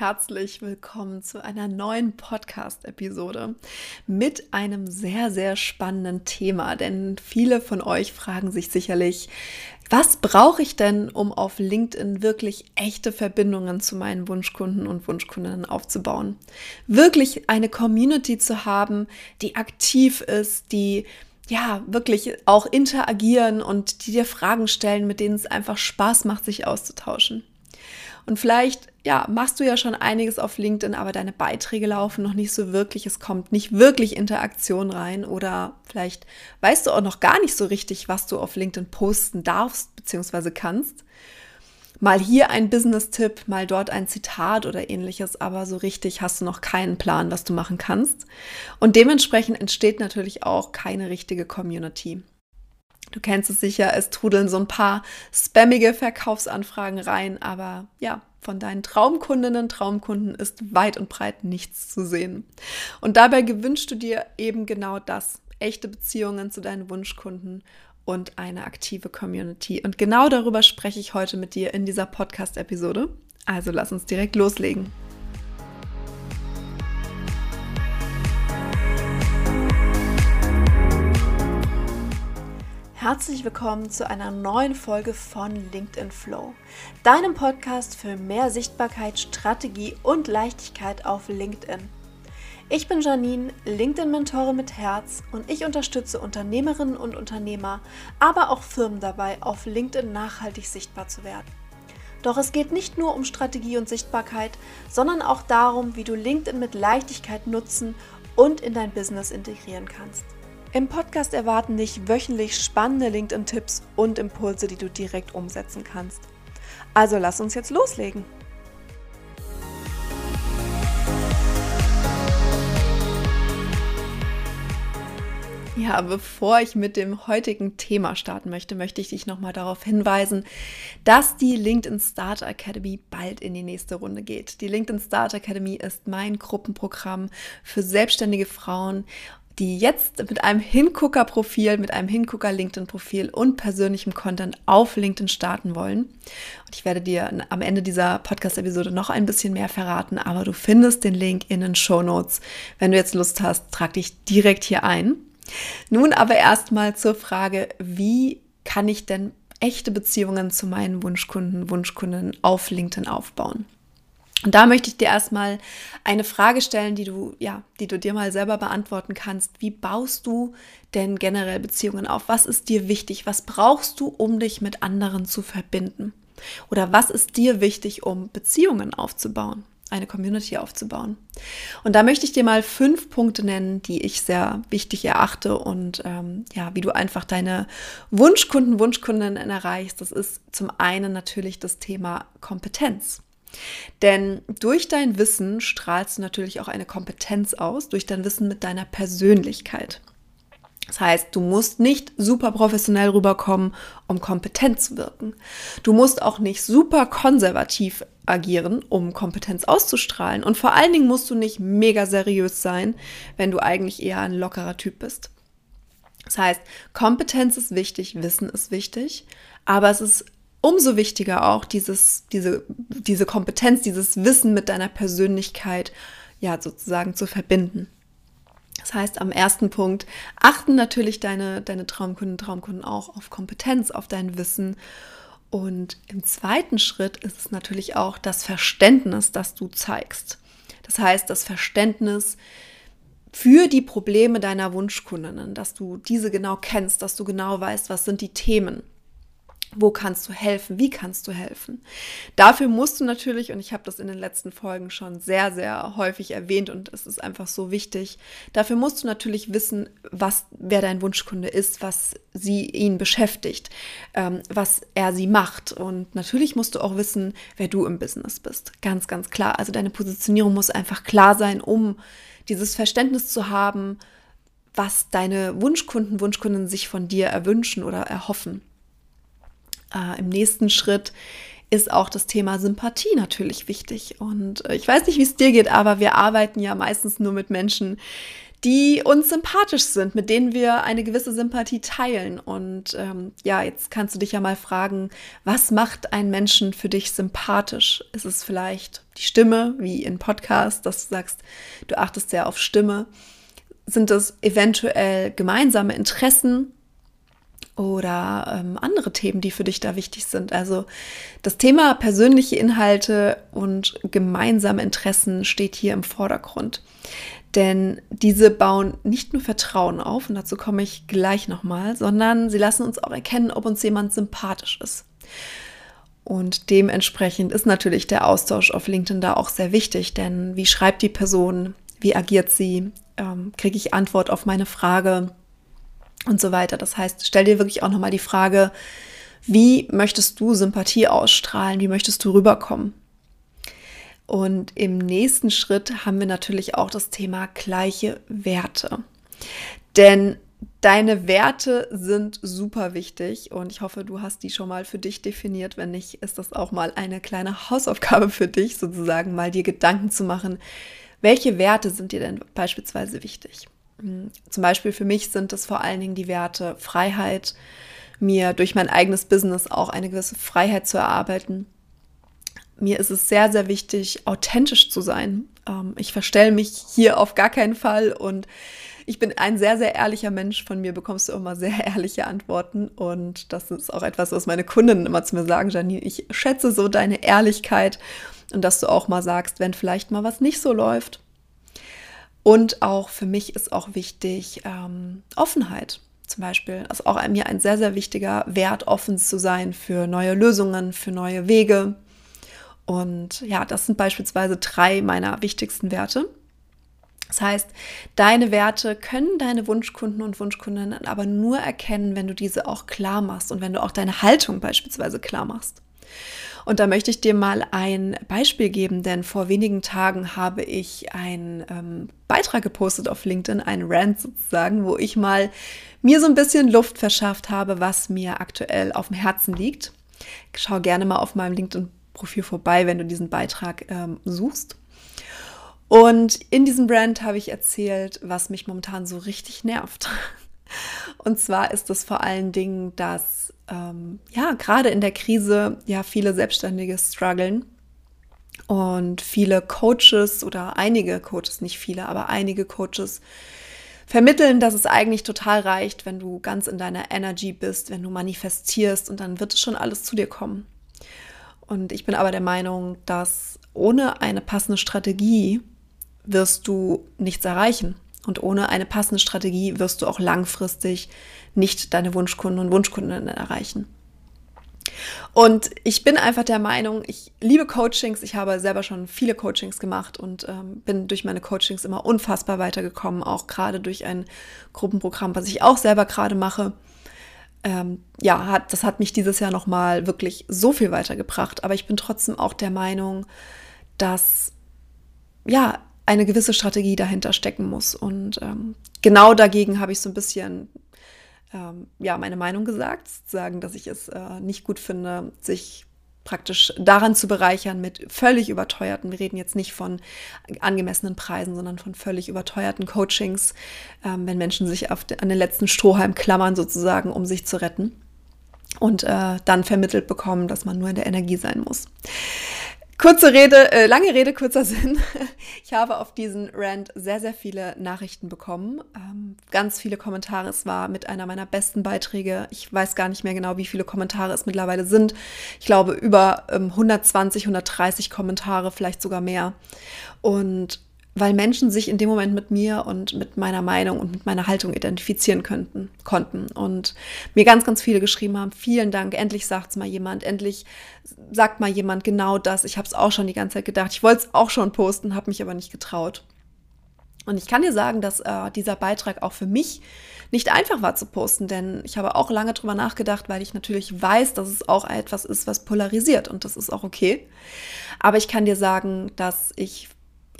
herzlich willkommen zu einer neuen Podcast-Episode mit einem sehr, sehr spannenden Thema. Denn viele von euch fragen sich sicherlich, was brauche ich denn, um auf LinkedIn wirklich echte Verbindungen zu meinen Wunschkunden und Wunschkundinnen aufzubauen? Wirklich eine Community zu haben, die aktiv ist, die ja, wirklich auch interagieren und die dir Fragen stellen, mit denen es einfach Spaß macht, sich auszutauschen. Und vielleicht, ja, machst du ja schon einiges auf LinkedIn, aber deine Beiträge laufen noch nicht so wirklich. Es kommt nicht wirklich Interaktion rein oder vielleicht weißt du auch noch gar nicht so richtig, was du auf LinkedIn posten darfst bzw. kannst. Mal hier ein Business-Tipp, mal dort ein Zitat oder ähnliches, aber so richtig hast du noch keinen Plan, was du machen kannst. Und dementsprechend entsteht natürlich auch keine richtige Community. Du kennst es sicher, es trudeln so ein paar spammige Verkaufsanfragen rein, aber ja, von deinen Traumkundinnen, Traumkunden ist weit und breit nichts zu sehen. Und dabei gewünschst du dir eben genau das, echte Beziehungen zu deinen Wunschkunden und eine aktive Community. Und genau darüber spreche ich heute mit dir in dieser Podcast-Episode. Also lass uns direkt loslegen. Herzlich willkommen zu einer neuen Folge von LinkedIn Flow, deinem Podcast für mehr Sichtbarkeit, Strategie und Leichtigkeit auf LinkedIn. Ich bin Janine, LinkedIn-Mentorin mit Herz und ich unterstütze Unternehmerinnen und Unternehmer, aber auch Firmen dabei, auf LinkedIn nachhaltig sichtbar zu werden. Doch es geht nicht nur um Strategie und Sichtbarkeit, sondern auch darum, wie du LinkedIn mit Leichtigkeit nutzen und in dein Business integrieren kannst. Im Podcast erwarten dich wöchentlich spannende LinkedIn-Tipps und Impulse, die du direkt umsetzen kannst. Also lass uns jetzt loslegen. Ja, bevor ich mit dem heutigen Thema starten möchte, möchte ich dich nochmal darauf hinweisen, dass die LinkedIn Starter Academy bald in die nächste Runde geht. Die LinkedIn Starter Academy ist mein Gruppenprogramm für selbstständige Frauen die jetzt mit einem Hingucker-Profil, mit einem Hingucker-LinkedIn-Profil und persönlichem Content auf LinkedIn starten wollen. Und ich werde dir am Ende dieser Podcast-Episode noch ein bisschen mehr verraten, aber du findest den Link in den Show Notes. Wenn du jetzt Lust hast, trag dich direkt hier ein. Nun aber erstmal zur Frage, wie kann ich denn echte Beziehungen zu meinen Wunschkunden, Wunschkunden auf LinkedIn aufbauen? Und da möchte ich dir erstmal eine Frage stellen, die du, ja, die du dir mal selber beantworten kannst. Wie baust du denn generell Beziehungen auf? Was ist dir wichtig? Was brauchst du, um dich mit anderen zu verbinden? Oder was ist dir wichtig, um Beziehungen aufzubauen? Eine Community aufzubauen. Und da möchte ich dir mal fünf Punkte nennen, die ich sehr wichtig erachte und ähm, ja, wie du einfach deine Wunschkunden, Wunschkundinnen erreichst. Das ist zum einen natürlich das Thema Kompetenz. Denn durch dein Wissen strahlst du natürlich auch eine Kompetenz aus, durch dein Wissen mit deiner Persönlichkeit. Das heißt, du musst nicht super professionell rüberkommen, um kompetent zu wirken. Du musst auch nicht super konservativ agieren, um Kompetenz auszustrahlen. Und vor allen Dingen musst du nicht mega seriös sein, wenn du eigentlich eher ein lockerer Typ bist. Das heißt, Kompetenz ist wichtig, Wissen ist wichtig, aber es ist umso wichtiger auch dieses, diese, diese Kompetenz, dieses Wissen mit deiner Persönlichkeit ja sozusagen zu verbinden. Das heißt, am ersten Punkt achten natürlich deine, deine Traumkunden, Traumkunden auch auf Kompetenz, auf dein Wissen. Und im zweiten Schritt ist es natürlich auch das Verständnis, das du zeigst. Das heißt, das Verständnis für die Probleme deiner Wunschkundinnen, dass du diese genau kennst, dass du genau weißt, was sind die Themen. Wo kannst du helfen? Wie kannst du helfen? Dafür musst du natürlich, und ich habe das in den letzten Folgen schon sehr, sehr häufig erwähnt und es ist einfach so wichtig, dafür musst du natürlich wissen, was, wer dein Wunschkunde ist, was sie ihn beschäftigt, ähm, was er sie macht. Und natürlich musst du auch wissen, wer du im Business bist. Ganz, ganz klar. Also deine Positionierung muss einfach klar sein, um dieses Verständnis zu haben, was deine Wunschkunden, Wunschkunden sich von dir erwünschen oder erhoffen äh, im nächsten Schritt ist auch das Thema Sympathie natürlich wichtig. Und äh, ich weiß nicht, wie es dir geht, aber wir arbeiten ja meistens nur mit Menschen, die uns sympathisch sind, mit denen wir eine gewisse Sympathie teilen. Und ähm, ja, jetzt kannst du dich ja mal fragen, was macht einen Menschen für dich sympathisch? Ist es vielleicht die Stimme, wie in Podcast, dass du sagst, du achtest sehr auf Stimme? Sind es eventuell gemeinsame Interessen? Oder ähm, andere Themen, die für dich da wichtig sind. Also das Thema persönliche Inhalte und gemeinsame Interessen steht hier im Vordergrund. Denn diese bauen nicht nur Vertrauen auf, und dazu komme ich gleich nochmal, sondern sie lassen uns auch erkennen, ob uns jemand sympathisch ist. Und dementsprechend ist natürlich der Austausch auf LinkedIn da auch sehr wichtig, denn wie schreibt die Person, wie agiert sie, ähm, kriege ich Antwort auf meine Frage und so weiter. Das heißt, stell dir wirklich auch nochmal die Frage, wie möchtest du Sympathie ausstrahlen, wie möchtest du rüberkommen? Und im nächsten Schritt haben wir natürlich auch das Thema gleiche Werte. Denn deine Werte sind super wichtig und ich hoffe, du hast die schon mal für dich definiert. Wenn nicht, ist das auch mal eine kleine Hausaufgabe für dich, sozusagen mal dir Gedanken zu machen. Welche Werte sind dir denn beispielsweise wichtig? Zum Beispiel für mich sind es vor allen Dingen die Werte Freiheit, mir durch mein eigenes Business auch eine gewisse Freiheit zu erarbeiten mir ist es sehr, sehr wichtig, authentisch zu sein. Ähm, ich verstelle mich hier auf gar keinen Fall und ich bin ein sehr, sehr ehrlicher Mensch. Von mir bekommst du immer sehr ehrliche Antworten. Und das ist auch etwas, was meine Kundinnen immer zu mir sagen, Janine. Ich schätze so deine Ehrlichkeit und dass du auch mal sagst, wenn vielleicht mal was nicht so läuft. Und auch für mich ist auch wichtig ähm, Offenheit zum Beispiel. Ist auch mir ein sehr, sehr wichtiger Wert, offen zu sein für neue Lösungen, für neue Wege. Und ja, das sind beispielsweise drei meiner wichtigsten Werte. Das heißt, deine Werte können deine Wunschkunden und Wunschkundinnen aber nur erkennen, wenn du diese auch klar machst und wenn du auch deine Haltung beispielsweise klar machst. Und da möchte ich dir mal ein Beispiel geben, denn vor wenigen Tagen habe ich einen ähm, Beitrag gepostet auf LinkedIn, einen Rant sozusagen, wo ich mal mir so ein bisschen Luft verschafft habe, was mir aktuell auf dem Herzen liegt. Schau gerne mal auf meinem LinkedIn Profil vorbei, wenn du diesen Beitrag ähm, suchst. Und in diesem Brand habe ich erzählt, was mich momentan so richtig nervt. Und zwar ist es vor allen Dingen, dass ähm, ja gerade in der Krise ja viele Selbstständige strugglen und viele Coaches oder einige Coaches, nicht viele, aber einige Coaches vermitteln, dass es eigentlich total reicht, wenn du ganz in deiner Energy bist, wenn du manifestierst und dann wird es schon alles zu dir kommen. Und ich bin aber der Meinung, dass ohne eine passende Strategie wirst du nichts erreichen. Und ohne eine passende Strategie wirst du auch langfristig nicht deine Wunschkunden und Wunschkundinnen erreichen. Und ich bin einfach der Meinung, ich liebe Coachings. Ich habe selber schon viele Coachings gemacht und ähm, bin durch meine Coachings immer unfassbar weitergekommen, auch gerade durch ein Gruppenprogramm, was ich auch selber gerade mache ähm, ja, hat, das hat mich dieses Jahr nochmal wirklich so viel weitergebracht. Aber ich bin trotzdem auch der Meinung, dass ja eine gewisse Strategie dahinter stecken muss. Und ähm, genau dagegen habe ich so ein bisschen ähm, ja meine Meinung gesagt, sagen, dass ich es äh, nicht gut finde, sich praktisch daran zu bereichern mit völlig überteuerten, wir reden jetzt nicht von angemessenen Preisen, sondern von völlig überteuerten Coachings, ähm, wenn Menschen sich auf de, an den letzten Strohhalm klammern sozusagen, um sich zu retten und äh, dann vermittelt bekommen, dass man nur in der Energie sein muss. Kurze Rede, äh, lange Rede, kurzer Sinn. Ich habe auf diesen Rant sehr, sehr viele Nachrichten bekommen. Ähm, ganz viele Kommentare. Es war mit einer meiner besten Beiträge. Ich weiß gar nicht mehr genau, wie viele Kommentare es mittlerweile sind. Ich glaube über ähm, 120, 130 Kommentare, vielleicht sogar mehr. Und weil Menschen sich in dem Moment mit mir und mit meiner Meinung und mit meiner Haltung identifizieren könnten, konnten und mir ganz, ganz viele geschrieben haben, vielen Dank, endlich sagt es mal jemand, endlich sagt mal jemand genau das. Ich habe es auch schon die ganze Zeit gedacht, ich wollte es auch schon posten, habe mich aber nicht getraut. Und ich kann dir sagen, dass äh, dieser Beitrag auch für mich nicht einfach war zu posten, denn ich habe auch lange drüber nachgedacht, weil ich natürlich weiß, dass es auch etwas ist, was polarisiert und das ist auch okay. Aber ich kann dir sagen, dass ich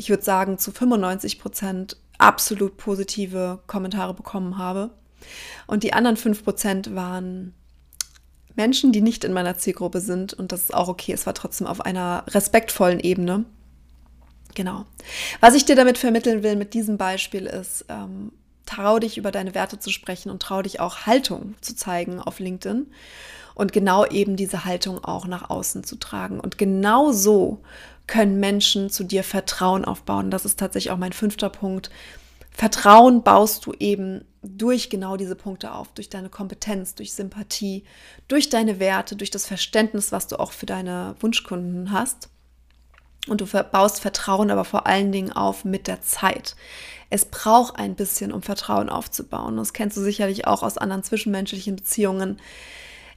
ich würde sagen, zu 95 Prozent absolut positive Kommentare bekommen habe. Und die anderen 5 Prozent waren Menschen, die nicht in meiner Zielgruppe sind. Und das ist auch okay. Es war trotzdem auf einer respektvollen Ebene. Genau. Was ich dir damit vermitteln will mit diesem Beispiel ist, ähm, trau dich über deine Werte zu sprechen und trau dich auch Haltung zu zeigen auf LinkedIn und genau eben diese Haltung auch nach außen zu tragen. Und genau so können Menschen zu dir Vertrauen aufbauen. Das ist tatsächlich auch mein fünfter Punkt. Vertrauen baust du eben durch genau diese Punkte auf, durch deine Kompetenz, durch Sympathie, durch deine Werte, durch das Verständnis, was du auch für deine Wunschkunden hast. Und du baust Vertrauen aber vor allen Dingen auf mit der Zeit. Es braucht ein bisschen, um Vertrauen aufzubauen. Das kennst du sicherlich auch aus anderen zwischenmenschlichen Beziehungen.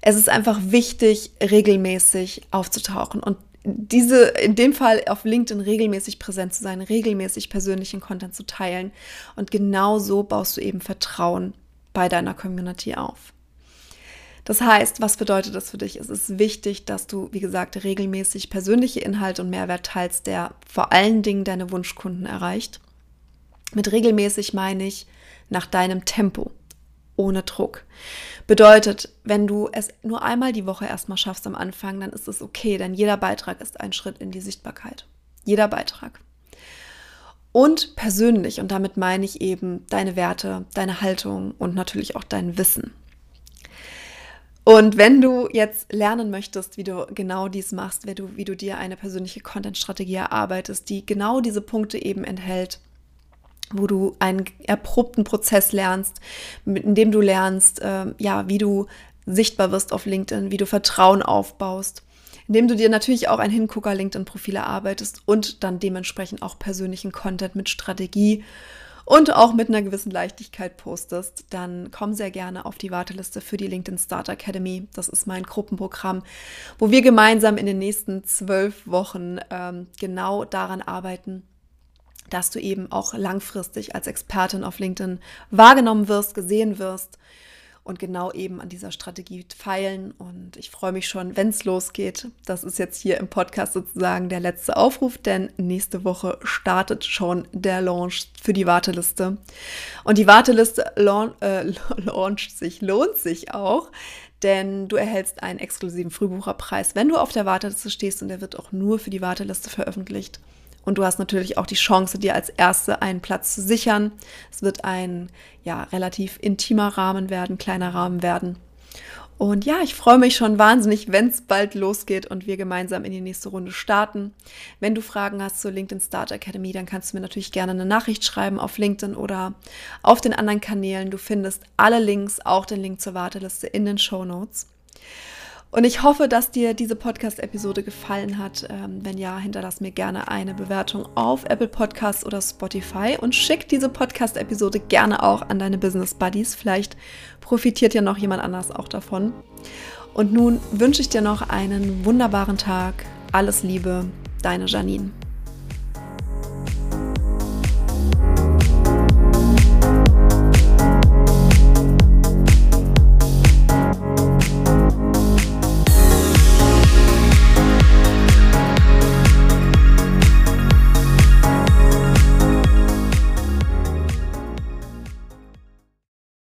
Es ist einfach wichtig, regelmäßig aufzutauchen und diese, in dem Fall auf LinkedIn regelmäßig präsent zu sein, regelmäßig persönlichen Content zu teilen. Und genau so baust du eben Vertrauen bei deiner Community auf. Das heißt, was bedeutet das für dich? Es ist wichtig, dass du, wie gesagt, regelmäßig persönliche Inhalte und Mehrwert teilst, der vor allen Dingen deine Wunschkunden erreicht. Mit regelmäßig meine ich nach deinem Tempo, ohne Druck. Bedeutet, wenn du es nur einmal die Woche erstmal schaffst am Anfang, dann ist es okay, denn jeder Beitrag ist ein Schritt in die Sichtbarkeit. Jeder Beitrag. Und persönlich, und damit meine ich eben deine Werte, deine Haltung und natürlich auch dein Wissen. Und wenn du jetzt lernen möchtest, wie du genau dies machst, wie du, wie du dir eine persönliche Content-Strategie erarbeitest, die genau diese Punkte eben enthält, wo du einen erprobten Prozess lernst, in dem du lernst, äh, ja, wie du sichtbar wirst auf LinkedIn, wie du Vertrauen aufbaust, indem du dir natürlich auch ein Hingucker LinkedIn-Profil erarbeitest und dann dementsprechend auch persönlichen Content mit Strategie und auch mit einer gewissen Leichtigkeit postest, dann komm sehr gerne auf die Warteliste für die LinkedIn Start Academy. Das ist mein Gruppenprogramm, wo wir gemeinsam in den nächsten zwölf Wochen ähm, genau daran arbeiten, dass du eben auch langfristig als Expertin auf LinkedIn wahrgenommen wirst, gesehen wirst und genau eben an dieser Strategie feilen. Und ich freue mich schon, wenn es losgeht. Das ist jetzt hier im Podcast sozusagen der letzte Aufruf, denn nächste Woche startet schon der Launch für die Warteliste. Und die Warteliste launch, äh, launcht sich, lohnt sich auch, denn du erhältst einen exklusiven Frühbucherpreis, wenn du auf der Warteliste stehst und der wird auch nur für die Warteliste veröffentlicht. Und du hast natürlich auch die Chance, dir als Erste einen Platz zu sichern. Es wird ein ja, relativ intimer Rahmen werden, kleiner Rahmen werden. Und ja, ich freue mich schon wahnsinnig, wenn es bald losgeht und wir gemeinsam in die nächste Runde starten. Wenn du Fragen hast zur LinkedIn Start Academy, dann kannst du mir natürlich gerne eine Nachricht schreiben auf LinkedIn oder auf den anderen Kanälen. Du findest alle Links, auch den Link zur Warteliste in den Show Notes. Und ich hoffe, dass dir diese Podcast-Episode gefallen hat. Ähm, wenn ja, hinterlass mir gerne eine Bewertung auf Apple Podcasts oder Spotify und schick diese Podcast-Episode gerne auch an deine Business Buddies. Vielleicht profitiert ja noch jemand anders auch davon. Und nun wünsche ich dir noch einen wunderbaren Tag. Alles Liebe, deine Janine.